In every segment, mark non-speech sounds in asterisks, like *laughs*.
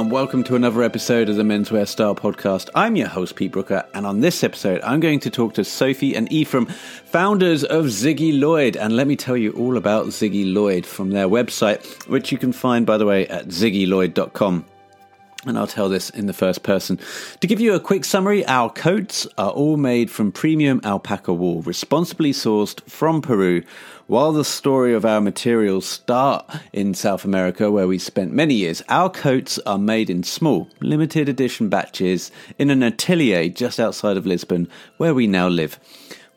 and welcome to another episode of the Menswear Style Podcast. I'm your host, Pete Brooker, and on this episode, I'm going to talk to Sophie and Ephraim, founders of Ziggy Lloyd. And let me tell you all about Ziggy Lloyd from their website, which you can find, by the way, at ziggylloyd.com and I'll tell this in the first person. To give you a quick summary, our coats are all made from premium alpaca wool, responsibly sourced from Peru. While the story of our materials start in South America, where we spent many years, our coats are made in small, limited edition batches in an atelier just outside of Lisbon, where we now live.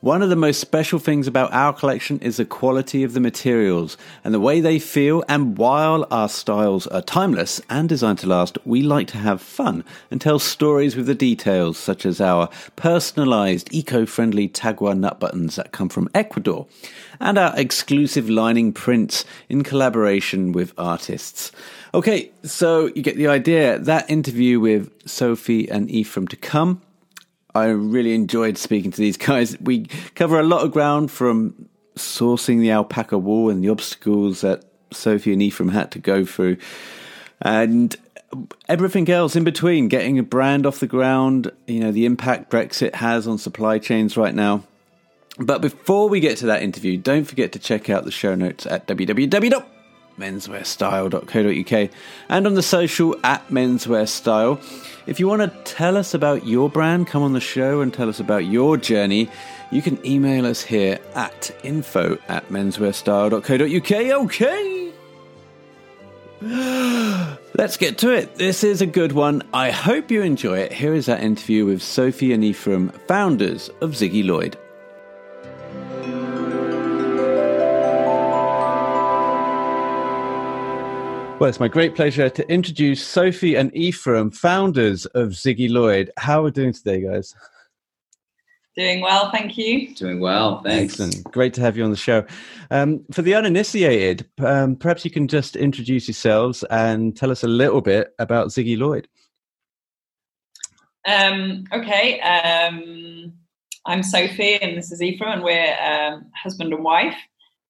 One of the most special things about our collection is the quality of the materials and the way they feel. And while our styles are timeless and designed to last, we like to have fun and tell stories with the details, such as our personalized, eco friendly Tagua nut buttons that come from Ecuador and our exclusive lining prints in collaboration with artists. Okay, so you get the idea. That interview with Sophie and Ephraim to come. I really enjoyed speaking to these guys. We cover a lot of ground from sourcing the alpaca wool and the obstacles that Sophie and Ephraim had to go through, and everything else in between, getting a brand off the ground, you know, the impact Brexit has on supply chains right now. But before we get to that interview, don't forget to check out the show notes at www menswearstyle.co.uk and on the social at menswearstyle. If you want to tell us about your brand, come on the show and tell us about your journey. You can email us here at info at menswearstyle.co.uk. Okay. *gasps* Let's get to it. This is a good one. I hope you enjoy it. Here is that interview with Sophie and Ephraim, founders of Ziggy Lloyd. Well, it's my great pleasure to introduce Sophie and Ephraim, founders of Ziggy Lloyd. How are we doing today, guys? Doing well, thank you. Doing well, thanks. Excellent. Great to have you on the show. Um, for the uninitiated, um, perhaps you can just introduce yourselves and tell us a little bit about Ziggy Lloyd. Um, okay, um, I'm Sophie and this is Ephraim, and we're um, husband and wife.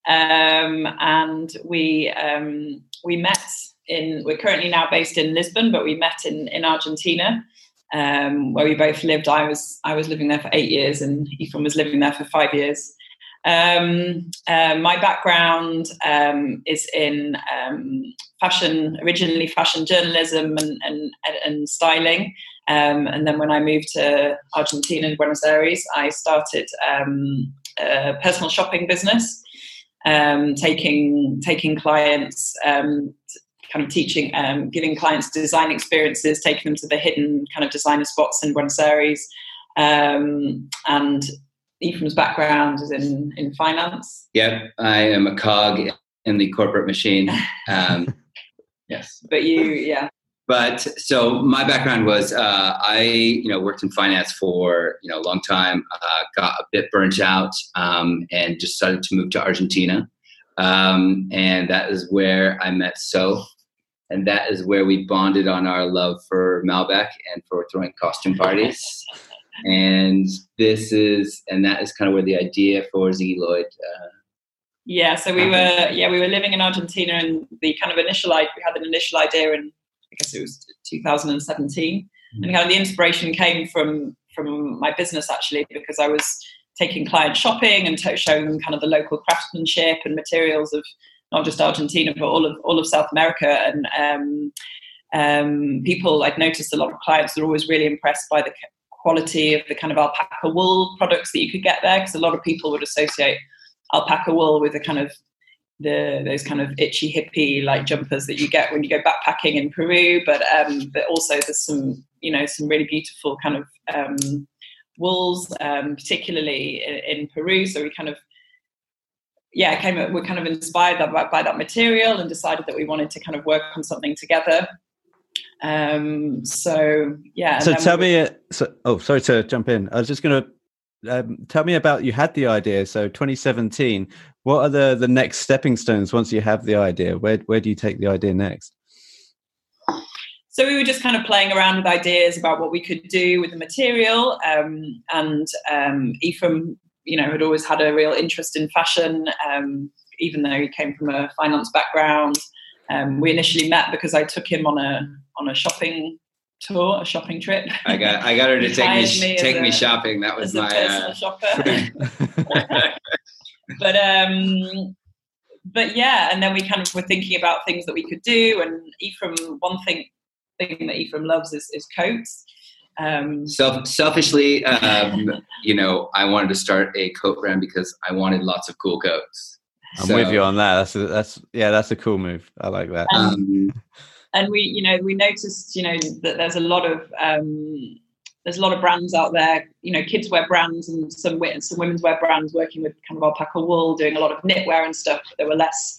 Um, and we um, we met in we're currently now based in Lisbon, but we met in in Argentina, um, where we both lived. I was I was living there for eight years, and Ephraim was living there for five years. Um, uh, my background um, is in um, fashion, originally fashion journalism and and, and styling. And then when I moved to Argentina and Buenos Aires, I started a personal shopping business um, taking taking clients, um, kind of teaching, um, giving clients design experiences, taking them to the hidden kind of designer spots in Buenos Aires, um, and Ephraim's background is in in finance. Yep, I am a cog in the corporate machine. Um, *laughs* yes, but you, yeah, but so my background was uh, I you know worked in finance for you know a long time, uh, got a bit burnt out, um, and decided to move to Argentina, um, and that is where I met So, and that is where we bonded on our love for Malbec and for throwing costume parties. *laughs* and this is and that is kind of where the idea for Ziggy Lloyd. Uh, yeah, so we were yeah we were living in Argentina, and the kind of initial idea we had an initial idea and I guess it was 2017. Mm-hmm. And kind of the inspiration came from from my business actually because I was taking clients shopping and t- showing them kind of the local craftsmanship and materials of not just Argentina but all of all of South America and um, um, people I'd noticed a lot of clients were always really impressed by the quality of the kind of alpaca wool products that you could get there because a lot of people would associate alpaca wool with a kind of the those kind of itchy hippie like jumpers that you get when you go backpacking in Peru, but um, but also there's some you know some really beautiful kind of um, wools, um, particularly in, in, Peru. So we kind of yeah came we're kind of inspired by, by that material and decided that we wanted to kind of work on something together. Um, so yeah. So tell we, me, so, oh, sorry to jump in. I was just going to um, tell me about you had the idea. So 2017. What are the the next stepping stones once you have the idea? Where where do you take the idea next? So we were just kind of playing around with ideas about what we could do with the material, um, and um, Ephraim, you know, had always had a real interest in fashion, um, even though he came from a finance background. um, we initially met because I took him on a on a shopping tour, a shopping trip. I got I got her to *laughs* take me, me take me a, shopping. That was my uh, shopper. *laughs* *laughs* but um, but yeah, and then we kind of were thinking about things that we could do. And Ephraim, one thing thing that Ephraim loves is, is coats. Um, Self, selfishly, um, you know, I wanted to start a coat brand because I wanted lots of cool coats. I'm so, with you on that. That's a, that's yeah, that's a cool move. I like that. Um, and we, you know, we noticed, you know, that there's a lot of um, there's a lot of brands out there, you know, kids wear brands and some some women's wear brands working with kind of alpaca wool, doing a lot of knitwear and stuff. There were less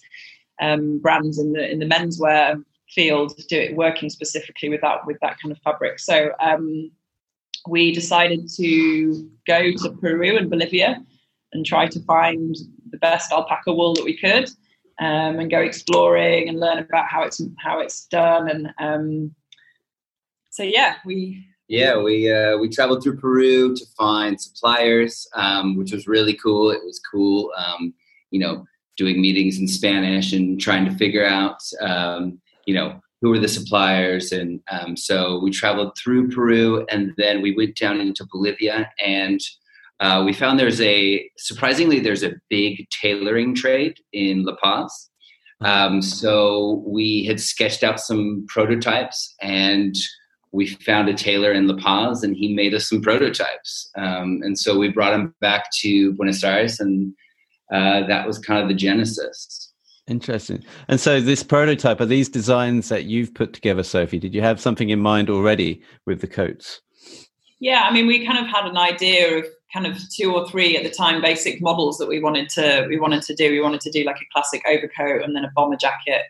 um, brands in the in the menswear field do it working specifically with that with that kind of fabric. So um, we decided to go to Peru and Bolivia and try to find the best alpaca wool that we could, um, and go exploring and learn about how it's how it's done. And um, so yeah, we yeah, we uh, we traveled through Peru to find suppliers, um, which was really cool. It was cool, um, you know, doing meetings in Spanish and trying to figure out, um, you know, who were the suppliers. And um, so we traveled through Peru, and then we went down into Bolivia, and uh, we found there's a surprisingly there's a big tailoring trade in La Paz. Um, so we had sketched out some prototypes and we found a tailor in La Paz and he made us some prototypes. Um, and so we brought him back to Buenos Aires and uh, that was kind of the genesis. Interesting. And so this prototype, are these designs that you've put together, Sophie? Did you have something in mind already with the coats? Yeah, I mean, we kind of had an idea of kind of two or three at the time basic models that we wanted to we wanted to do. We wanted to do like a classic overcoat and then a bomber jacket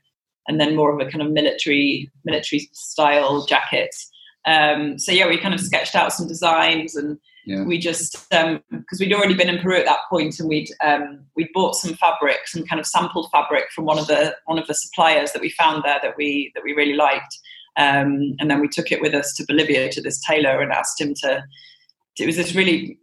and then more of a kind of military military style jackets. Um, so yeah, we kind of sketched out some designs and yeah. we just because um, we'd already been in Peru at that point and we'd um, we'd bought some fabric, some kind of sampled fabric from one of the one of the suppliers that we found there that we that we really liked. Um, and then we took it with us to Bolivia to this tailor and asked him to. It was this really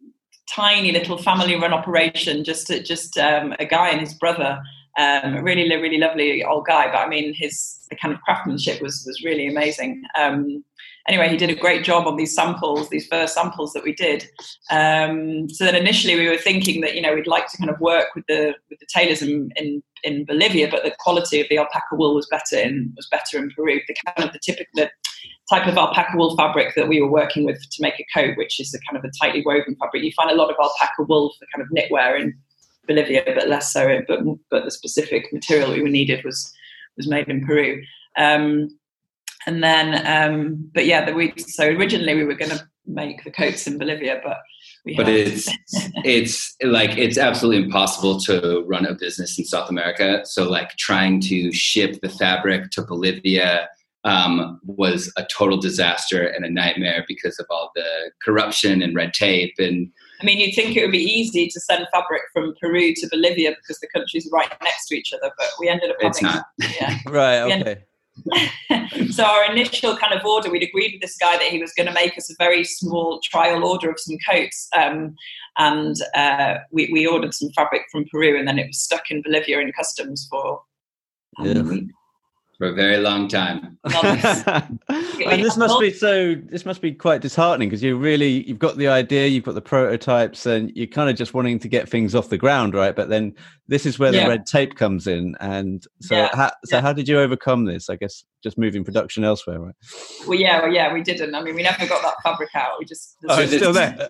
tiny little family-run operation. Just just um, a guy and his brother. Um, a really, really lovely old guy, but I mean, his the kind of craftsmanship was was really amazing. Um, anyway, he did a great job on these samples, these first samples that we did. Um, so then initially we were thinking that, you know, we'd like to kind of work with the, with the tailors in, in, in Bolivia, but the quality of the alpaca wool was better in, was better in Peru. The kind of the typical, the type of alpaca wool fabric that we were working with to make a coat, which is a kind of a tightly woven fabric. You find a lot of alpaca wool for kind of knitwear in Bolivia, but less so. But but the specific material we needed was was made in Peru. Um, and then um, but yeah the week so originally we were going to make the coats in bolivia but but it's it's like it's absolutely impossible to run a business in south america so like trying to ship the fabric to bolivia um, was a total disaster and a nightmare because of all the corruption and red tape and I mean, you'd think it would be easy to send fabric from Peru to Bolivia because the countries are right next to each other, but we ended up having, it's not. Yeah, *laughs* right. Okay. So our initial kind of order, we'd agreed with this guy that he was going to make us a very small trial order of some coats, um, and uh, we, we, ordered some fabric from Peru, and then it was stuck in Bolivia in customs for yeah for a very long time. *laughs* and this must be so. This must be quite disheartening because you really you've got the idea, you've got the prototypes, and you're kind of just wanting to get things off the ground, right? But then this is where yeah. the red tape comes in, and so yeah. how, so yeah. how did you overcome this? I guess just moving production elsewhere, right? Well, yeah, well, yeah, we didn't. I mean, we never got that fabric out. We just oh, it's still there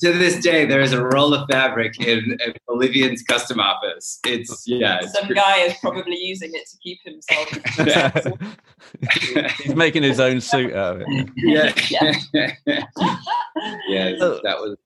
to this day, there is a roll of fabric in a Bolivian's custom office. It's yeah. It's Some guy is probably using it to keep himself. *laughs* He's making his own suit out of it. Yeah, yeah, *laughs* yeah. that was.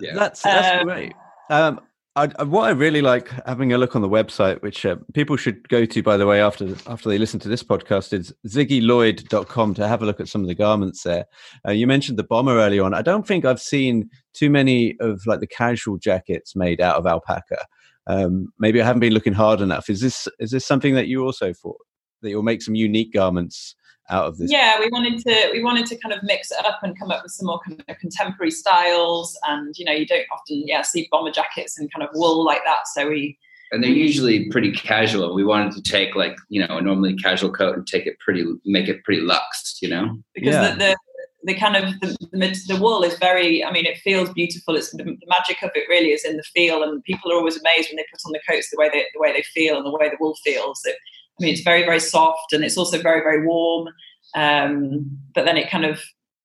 Yeah. That's that's um, great. Um, I, what I really like having a look on the website, which uh, people should go to, by the way, after after they listen to this podcast, is ziggylloyd.com to have a look at some of the garments there. Uh, you mentioned the bomber early on. I don't think I've seen too many of like the casual jackets made out of alpaca. Um, maybe I haven't been looking hard enough. Is this is this something that you also thought that you'll make some unique garments out of this? Yeah, we wanted to we wanted to kind of mix it up and come up with some more kind of contemporary styles. And you know, you don't often yeah see bomber jackets and kind of wool like that. So we and they're usually pretty casual. We wanted to take like you know a normally casual coat and take it pretty, make it pretty luxe, you know. Because yeah. the, the the kind of the, the, the, wool is very i mean it feels beautiful it's the, the, magic of it really is in the feel and people are always amazed when they put on the coats the way they the way they feel and the way the wool feels it, i mean it's very very soft and it's also very very warm um, but then it kind of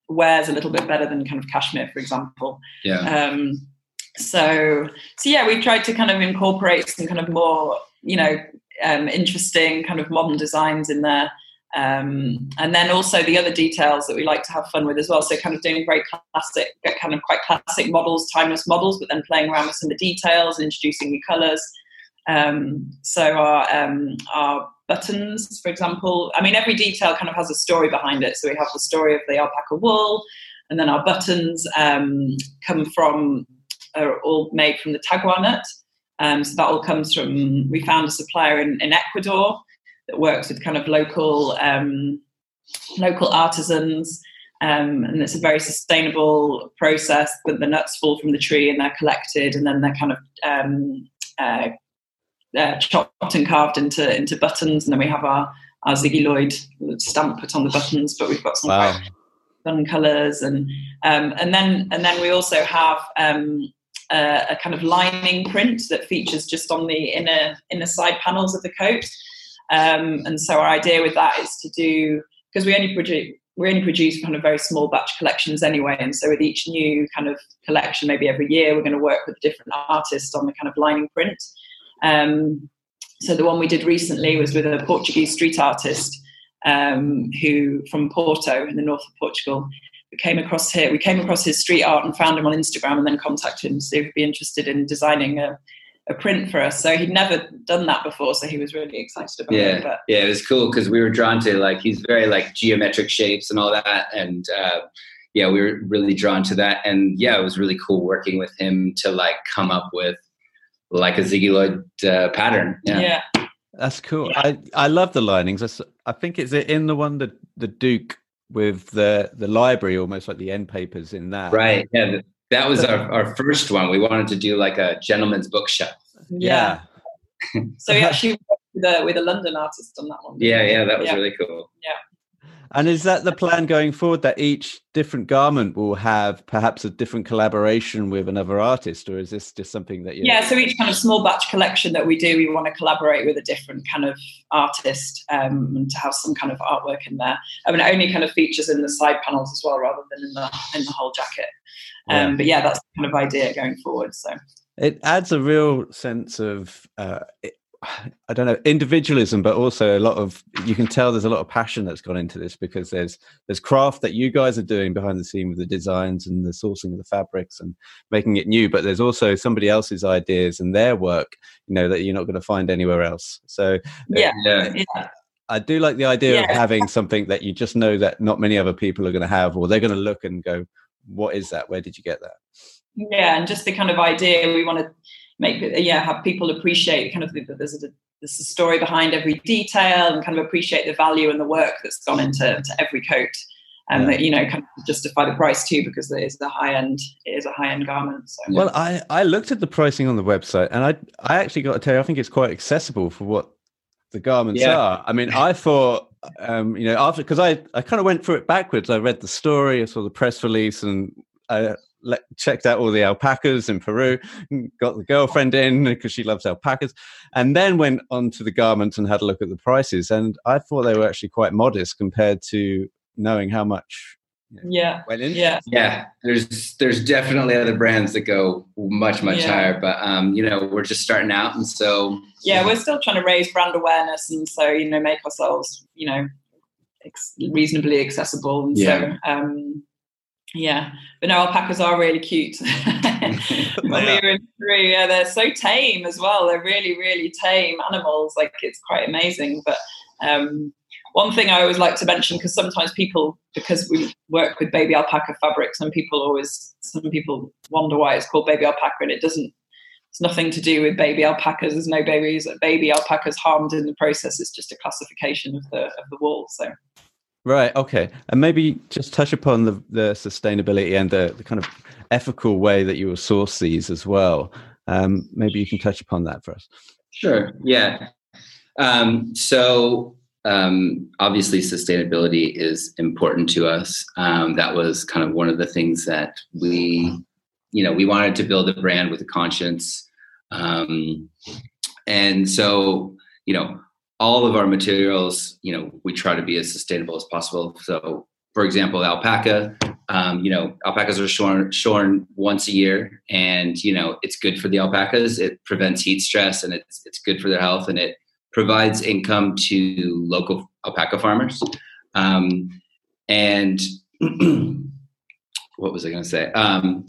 wears a little bit better than kind of cashmere for example. Yeah. Um, so so yeah we've tried to kind of incorporate some kind of more you know um, interesting kind of modern designs in there. Um, and then also the other details that we like to have fun with as well. So kind of doing very classic kind of quite classic models timeless models but then playing around with some of the details and introducing new colors. Um, so our um, our buttons for example i mean every detail kind of has a story behind it so we have the story of the alpaca wool and then our buttons um, come from are all made from the tagua nut. Um, so that all comes from, we found a supplier in, in Ecuador that works with kind of local, um, local artisans. Um, and it's a very sustainable process. But the nuts fall from the tree and they're collected, and then they're kind of um, uh, uh, chopped and carved into into buttons. And then we have our our Ziggy Lloyd stamp put on the buttons. But we've got some wow. fun colours, and um, and then and then we also have um, a, a, kind of lining print that features just on the inner inner side panels of the coat. Um, and so our idea with that is to do because we only produce we only produce kind of very small batch collections anyway, and so with each new kind of collection, maybe every year, we're going to work with a different artist on the kind of lining print. Um, so the one we did recently was with a Portuguese street artist um, who from Porto in the north of Portugal, we came across here. We came across his street art and found him on Instagram, and then contacted him to see if he'd be interested in designing a, a print for us. So he'd never done that before, so he was really excited about yeah. it. But yeah, it was cool because we were drawn to like he's very like geometric shapes and all that, and uh, yeah, we were really drawn to that. And yeah, it was really cool working with him to like come up with like a Ziggy Lloyd uh, pattern. Yeah. yeah. That's cool. I, I love the linings. I I think it's in the one that the Duke with the the library, almost like the end papers in that. Right. Yeah. That was our, our first one. We wanted to do like a gentleman's bookshelf. Yeah. yeah. so we *laughs* actually worked with a, with a London artist on that one. Yeah, yeah, that was yeah. really cool. Yeah. And is that the plan going forward that each different garment will have perhaps a different collaboration with another artist, or is this just something that you? Yeah, so each kind of small batch collection that we do, we want to collaborate with a different kind of artist um, and to have some kind of artwork in there. I mean, it only kind of features in the side panels as well, rather than in the in the whole jacket. Um, yeah. But yeah, that's the kind of idea going forward. So it adds a real sense of uh, I don't know individualism, but also a lot of you can tell there's a lot of passion that's gone into this because there's there's craft that you guys are doing behind the scene with the designs and the sourcing of the fabrics and making it new, but there's also somebody else's ideas and their work, you know, that you're not going to find anywhere else. So uh, yeah, yeah. yeah. I do like the idea yeah. of having something that you just know that not many other people are going to have, or they're going to look and go, "What is that? Where did you get that?" Yeah, and just the kind of idea we want to make yeah have people appreciate kind of the, there's a there's a story behind every detail and kind of appreciate the value and the work that's gone into every coat and yeah. that you know kind of justify the price too because it is the high end it is a high end garment so. well i i looked at the pricing on the website and i i actually got to tell you i think it's quite accessible for what the garments yeah. are i mean i thought um you know after because i i kind of went through it backwards i read the story i saw the press release and I let, checked out all the alpacas in Peru, got the girlfriend in *laughs* because she loves alpacas, and then went on to the garments and had a look at the prices. And I thought they were actually quite modest compared to knowing how much. yeah. Went in. Yeah. Yeah. There's there's definitely other brands that go much much yeah. higher, but um, you know we're just starting out, and so yeah, we're still trying to raise brand awareness, and so you know make ourselves you know ex- reasonably accessible, and yeah. so um yeah, but no, alpacas are really cute. *laughs* *laughs* when we were in Peru, yeah, they're so tame as well. They're really, really tame animals. Like it's quite amazing. But um, one thing I always like to mention, because sometimes people, because we work with baby alpaca fabrics, and people always, some people wonder why it's called baby alpaca, and it doesn't. It's nothing to do with baby alpacas. There's no babies, baby alpacas harmed in the process. It's just a classification of the of the wool. So Right. Okay. And maybe just touch upon the, the sustainability and the, the kind of ethical way that you will source these as well. Um, maybe you can touch upon that for us. Sure. Yeah. Um, so um, obviously, sustainability is important to us. Um, that was kind of one of the things that we, you know, we wanted to build a brand with a conscience. Um, and so, you know, all of our materials, you know, we try to be as sustainable as possible. So, for example, alpaca, um, you know, alpacas are shorn, shorn once a year, and you know, it's good for the alpacas. It prevents heat stress, and it's it's good for their health, and it provides income to local alpaca farmers. Um, and *clears throat* what was I going to say? Um,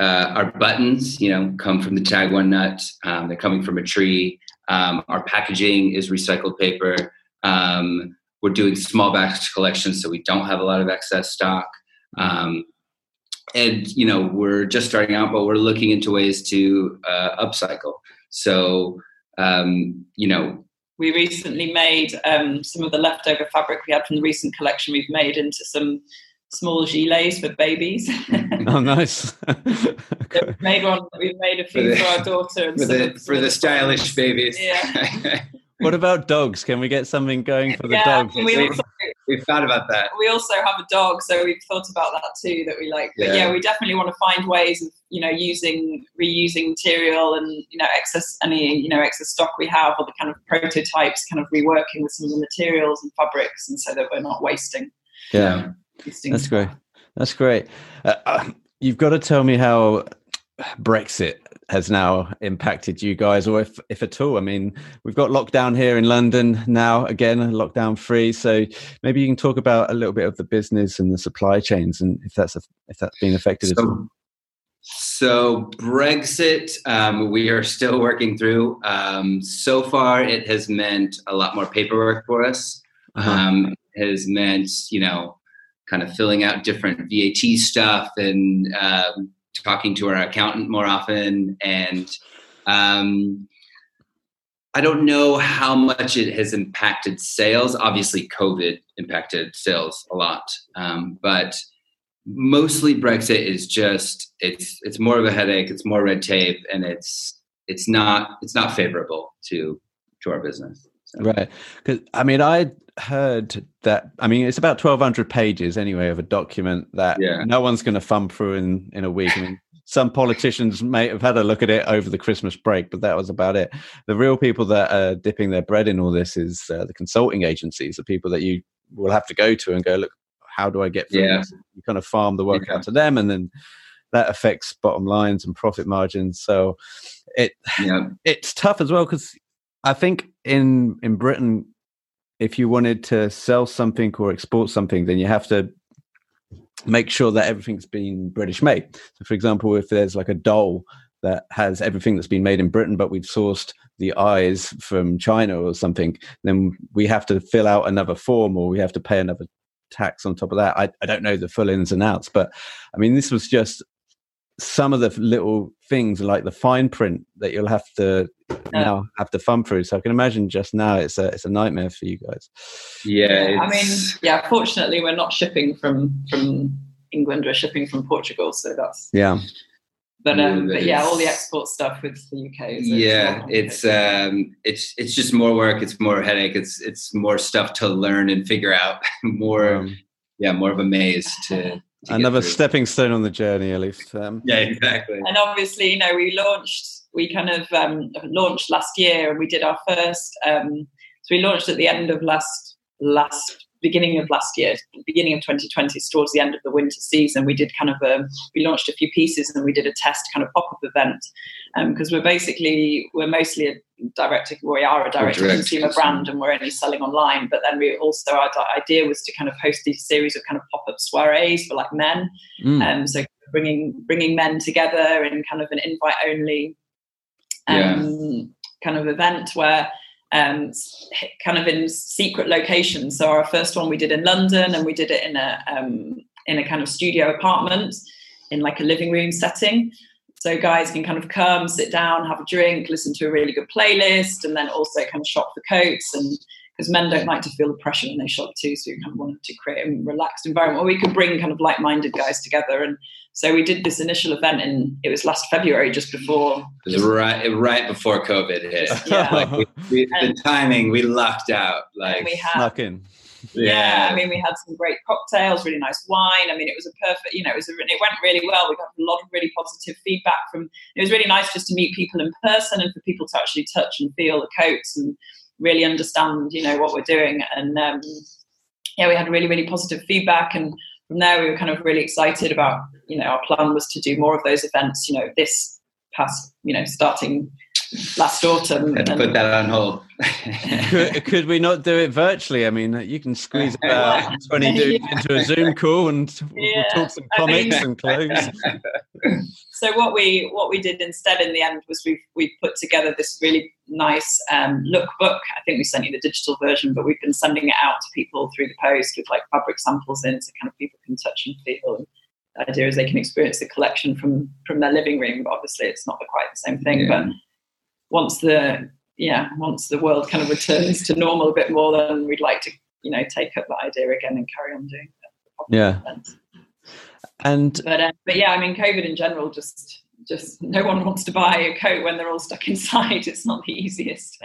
uh, our buttons, you know, come from the tagua nut. Um, they're coming from a tree. Um, our packaging is recycled paper. Um, we're doing small batch collections, so we don't have a lot of excess stock. Um, and you know, we're just starting out, but we're looking into ways to uh, upcycle. So um, you know, we recently made um, some of the leftover fabric we had from the recent collection. We've made into some small gilets for babies. *laughs* oh, nice! *laughs* we've made one. We've made a few for, the, for our daughter and for the, for the stylish babies. Yeah. *laughs* what about dogs? Can we get something going for the yeah, dogs? We also, we've thought about that. We also have a dog, so we've thought about that too. That we like, but yeah, we definitely want to find ways of you know using reusing material and you know excess any you know excess stock we have or the kind of prototypes, kind of reworking with some of the materials and fabrics, and so that we're not wasting. Yeah, wasting that's great. That's great. Uh, uh, you've got to tell me how Brexit has now impacted you guys, or if if at all. I mean, we've got lockdown here in London now again, lockdown free. So maybe you can talk about a little bit of the business and the supply chains, and if that's a, if that's being affected so, at all. So Brexit, um, we are still working through. Um, so far, it has meant a lot more paperwork for us. Uh-huh. Um, has meant you know, kind of filling out different VAT stuff and um, talking to our accountant more often and um, I don't know how much it has impacted sales. Obviously, COVID impacted sales a lot, um, but mostly Brexit is just it's it's more of a headache. It's more red tape, and it's it's not it's not favorable to to our business. So. Right, because I mean, I heard that. I mean, it's about twelve hundred pages anyway of a document that yeah. no one's going to thumb through in in a week. I mean, some politicians may have had a look at it over the Christmas break, but that was about it. The real people that are dipping their bread in all this is uh, the consulting agencies, the people that you will have to go to and go, look, how do I get through yeah. this? You kind of farm the work yeah. out to them, and then that affects bottom lines and profit margins. So it yeah. it's tough as well because I think in in Britain, if you wanted to sell something or export something, then you have to make sure that everything's been British made. So, for example, if there's like a doll that has everything that's been made in Britain, but we've sourced the eyes from China or something, then we have to fill out another form or we have to pay another tax on top of that. I, I don't know the full ins and outs, but I mean, this was just some of the little things like the fine print that you'll have to now have to thumb through. So I can imagine just now it's a it's a nightmare for you guys. Yeah, I mean, yeah. Fortunately, we're not shipping from from England. We're shipping from Portugal, so that's yeah. But um, but yeah, all the export stuff with the UK. yeah, it's um, it's it's just more work. It's more headache. It's it's more stuff to learn and figure out. *laughs* more, um, yeah, more of a maze to another stepping stone on the journey at least um, yeah exactly. And obviously you know we launched we kind of um, launched last year and we did our first um, so we launched at the end of last last beginning of last year beginning of 2020 towards the end of the winter season we did kind of a we launched a few pieces and we did a test kind of pop-up event because um, we're basically we're mostly a direct we are a direct consumer brand and we're only selling online but then we also our idea was to kind of host these series of kind of pop-up soirees for like men mm. um, so bringing bringing men together in kind of an invite only um, yeah. kind of event where um, kind of in secret locations so our first one we did in london and we did it in a um, in a kind of studio apartment in like a living room setting so guys can kind of come, sit down, have a drink, listen to a really good playlist, and then also kind of shop for coats. And because men don't like to feel the pressure when they shop too. So we kind of wanted to create a relaxed environment where we could bring kind of like-minded guys together. And so we did this initial event in it was last February, just before. It was right right before COVID hit. *laughs* Yeah. like we, we, the timing, we lucked out. Like and we had Snuck in. yeah. I mean, we had some great cocktails, really nice wine. I mean, it was a perfect, you know, it was a, it went really well. We got a lot of really positive feedback from. It was really nice just to meet people in person and for people to actually touch and feel the coats and really understand, you know, what we're doing. And um, yeah, we had really, really positive feedback. And from there, we were kind of really excited about, you know, our plan was to do more of those events. You know, this past, you know, starting last autumn. had to put that on hold. could, could we not do it virtually? I mean, you can squeeze *laughs* about 20 dudes *laughs* Yeah. into a Zoom call and we'll talk some I mean- comics and clothes. *laughs* so what we what we did instead in the end was we we put together this really nice um, lookbook. I think we sent you the digital version, but we've been sending it out to people through the post with like fabric samples in, so kind of people can touch and feel. And the idea is they can experience the collection from from their living room. But obviously, it's not quite the same thing. Yeah. But once the yeah once the world kind of returns to normal a bit more, then we'd like to you know take up that idea again and carry on doing the Yeah. And but uh, but yeah, I mean, COVID in general, just just no one wants to buy a coat when they're all stuck *laughs* inside. It's not the easiest.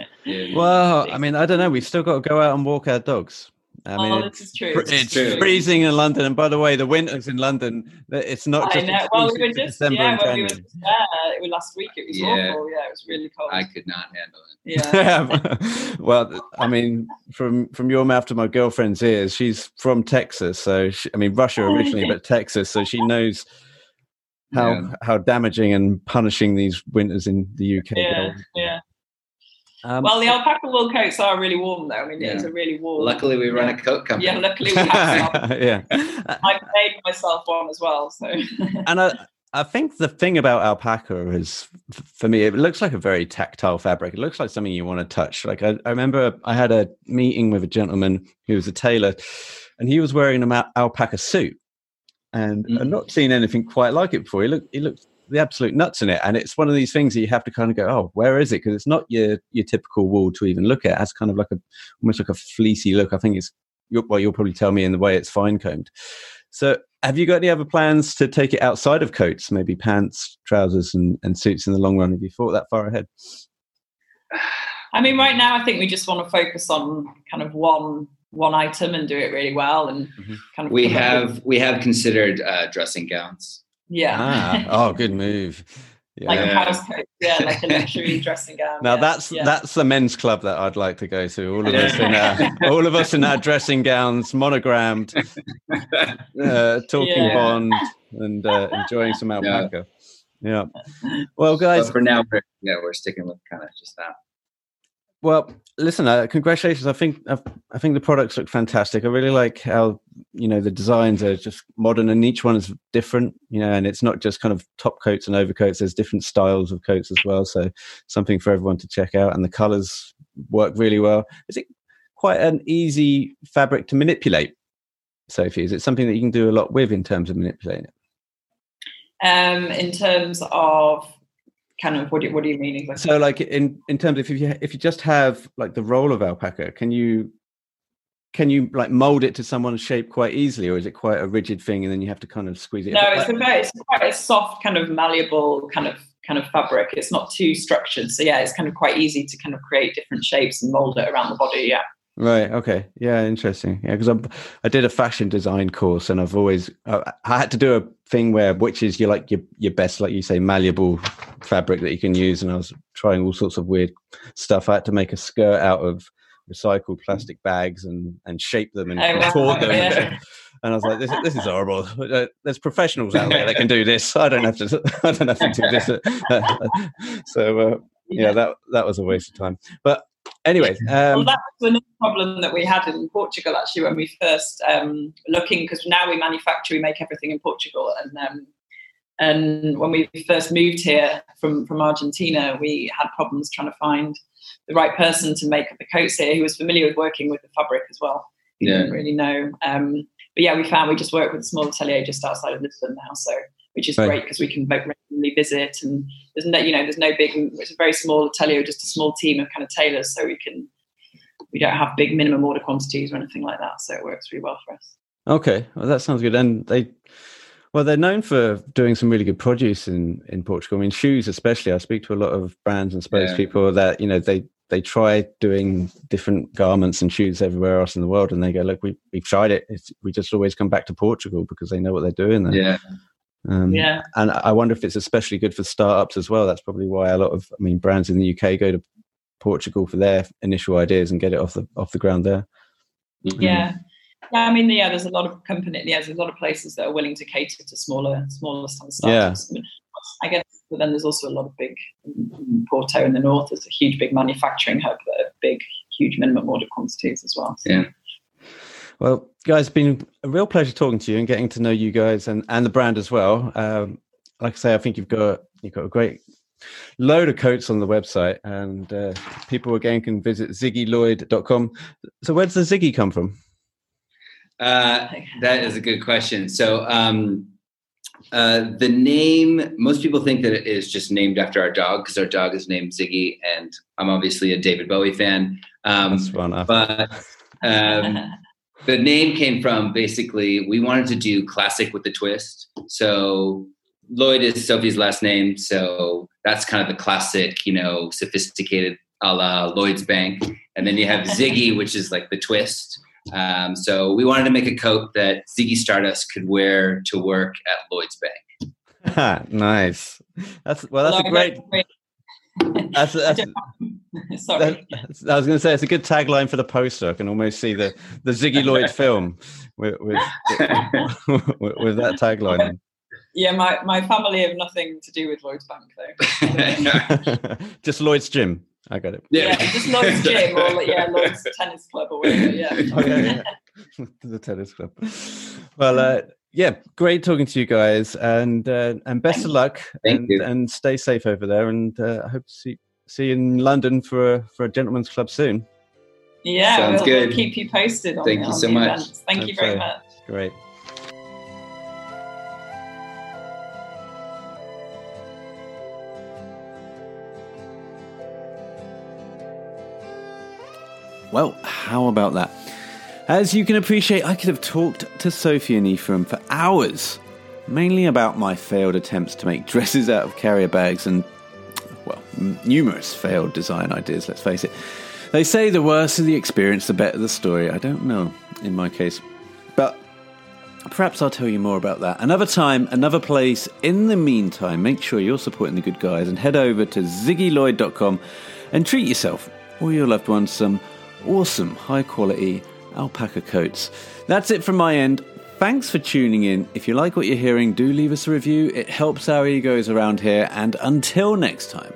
well, I mean, I don't know. We've still got to go out and walk our dogs. I mean, oh, it's, this is true. fr- This is it's true. freezing in London. And by the way, the winters in London, it's not just know. Well, we were just December yeah, and when we were just there, it was last week. It was Yeah. awful. Yeah, it was really cold. I could not handle it. *laughs* yeah. well, I mean, from from your mouth to my girlfriend's ears, she's from Texas, so she, I mean Russia Oh, originally, but Texas, so she knows how Yeah. how damaging and punishing these winters in the UK. Yeah, go. yeah. Um, Well, the alpaca wool coats are really warm, though. I mean, it's Yeah. a really warm. Luckily, we run Yeah. a coat company. Yeah, luckily we have some. *laughs* yeah, I made myself one as well. So *laughs* and I I think the thing about alpaca is for me, it looks like a very tactile fabric. It looks like something you want to touch. Like I, I remember I had a meeting with a gentleman who was a tailor, and he was wearing an alpaca suit, and I've Mm. not seen anything quite like it before. He looked he looked the absolute nuts in it, and it's one of these things that you have to kind of go, oh, where is it? Because it's not your your typical wool to even look at. It has kind of like a almost like a fleecy look. I think it's you'll, well, you'll probably tell me in the way it's fine combed. So, have you got any other plans to take it outside of coats, maybe pants, trousers, and, and suits in the long run? Have you thought that far ahead? *sighs* I mean, right now, I think we just want to focus on kind of one one item and do it really well, and Mhm. kind of We come up have we have considered uh, dressing gowns. yeah. Ah, oh, good move. *laughs* Yeah. like a Yeah. house coat, yeah, like a luxury dressing gown. now yeah, that's yeah. that's the men's club that I'd like to go to. All of us in our *laughs* all of us in our dressing gowns, monogrammed, *laughs* uh, talking Yeah. Bond, and uh, enjoying some alpaca. Yeah. Well, guys, But for now, we're, yeah, we're sticking with kind of just that. Well, listen, uh, congratulations. I think I, I think the products look fantastic. I really like how you know the designs are just modern, and each one is different. You know, and it's not just kind of top coats and overcoats. There's different styles of coats as well. So something for everyone to check out, and the colors work really well. Is it quite an easy fabric to manipulate, Sophie? Is it something that you can do a lot with in terms of manipulating it? um, in terms of kind of what do you, what do you mean exactly? So, like in in terms of if you if you just have like the role of alpaca, can you can you like mold it to someone's shape quite easily, or is it quite a rigid thing, and then you have to kind of squeeze it? no, it's a very, it's quite a soft kind of malleable kind of kind of fabric. It's not too structured, so yeah, it's kind of quite easy to kind of create different shapes and mold it around the body. Yeah. Right. Okay. Yeah. Interesting. Yeah, because I I did a fashion design course, and I've always I, I had to do a thing where which is your like your your best, like you say, malleable fabric that you can use, and I was trying all sorts of weird stuff. I had to make a skirt out of recycled plastic bags and and shape them and Oh, wow. them. Yeah. *laughs* And I was like, this, this is horrible. There's professionals out there that can do this. I don't have to. *laughs* I don't have to do this. *laughs* so uh, yeah, that that was a waste of time. But anyway, well, um, that was another problem that we had in Portugal actually when we first um, looking because now we manufacture, we make everything in Portugal, and um, and when we first moved here from from Argentina, we had problems trying to find the right person to make the coats here who was familiar with working with the fabric as well. We Yeah. didn't really know, um, but yeah, we found we just work with a small atelier just outside of Lisbon now, so which is Right. great because we can both regularly visit and there's no you know there's no big it's a very small atelier just a small team of kind of tailors so we can we don't have big minimum order quantities or anything like that. So it works really well for us. Okay, well that sounds good. And they, well, they're known for doing some really good produce in in Portugal. I mean, shoes especially. I speak to a lot of brands and spokespeople yeah. that you know they they try doing different garments and shoes everywhere else in the world, and they go, "Look, we we've tried it. It's, we just always come back to Portugal because they know what they're doing there." Yeah. Um, yeah. And I wonder if it's especially good for startups as well. That's probably why a lot of, I mean, brands in the UK go to Portugal for their initial ideas and get it off the off the ground there. Yeah. Mm-hmm. Yeah, I mean, yeah, there's a lot of company. Yeah, there's a lot of places that are willing to cater to smaller, smaller startups. Yeah. I, mean, I guess, but then there's also a lot of big Porto in the north. There's a huge, big manufacturing hub that have big, huge minimum order quantities as well. So. Yeah. Well, guys, it's been a real pleasure talking to you and getting to know you guys and, and the brand as well. Um, like I say, I think you've got you've got a great load of coats on the website, and uh, people again can visit ziggylloyd.com. So, where does the Ziggy come from? Uh, that is a good question. So, um, uh, the name, most people think that it is just named after our dog because our dog is named Ziggy, and I'm obviously a David Bowie fan. Um, That's fun. But um, *laughs* the name came from basically we wanted to do classic with the twist. So Lloyd is Sophie's last name, so that's kind of the classic, you know, sophisticated a la Lloyd's Bank. And then you have Ziggy, which is like the twist. Um, so we wanted to make a coat that Ziggy Stardust could wear to work at Lloyd's Bank. *laughs* nice. That's well. That's a great. That's, *laughs* that's, *laughs* Sorry. That, I was going to say it's a good tagline for the poster. I can almost see the the Ziggy *laughs* Lloyd film with with, with, with that tagline. Yeah, my, my family have nothing to do with Lloyd's Bank though. just Lloyd's Gym. I got it. Yeah, yeah just Lloyd's Gym or yeah, Lloyd's Tennis Club or whatever. Yeah. Oh, yeah, yeah. the tennis club. Well, uh, yeah, great talking to you guys, and uh, and best Thank of luck, and, and stay safe over there. And uh, I hope to see see you in London for a, for a gentleman's club soon. Yeah, Sounds we'll, good. We'll keep you posted. Thank the, you so much. Events. Thank That's you very much. Great. Well, how about that? As you can appreciate, I could have talked to Sophie and Ephraim for hours, mainly about my failed attempts to make dresses out of carrier bags and, well, numerous failed design ideas, let's face it. They say the worse of the experience, the better the story. I don't know in my case. But perhaps I'll tell you more about that another time, another place. In the meantime, make sure you're supporting the good guys and head over to ziggylloyd.com and treat yourself or your loved ones some awesome, high quality alpaca coats. That's it from my end. Thanks for tuning in. If you like what you're hearing, do leave us a review. It helps our egos around here. And until next time.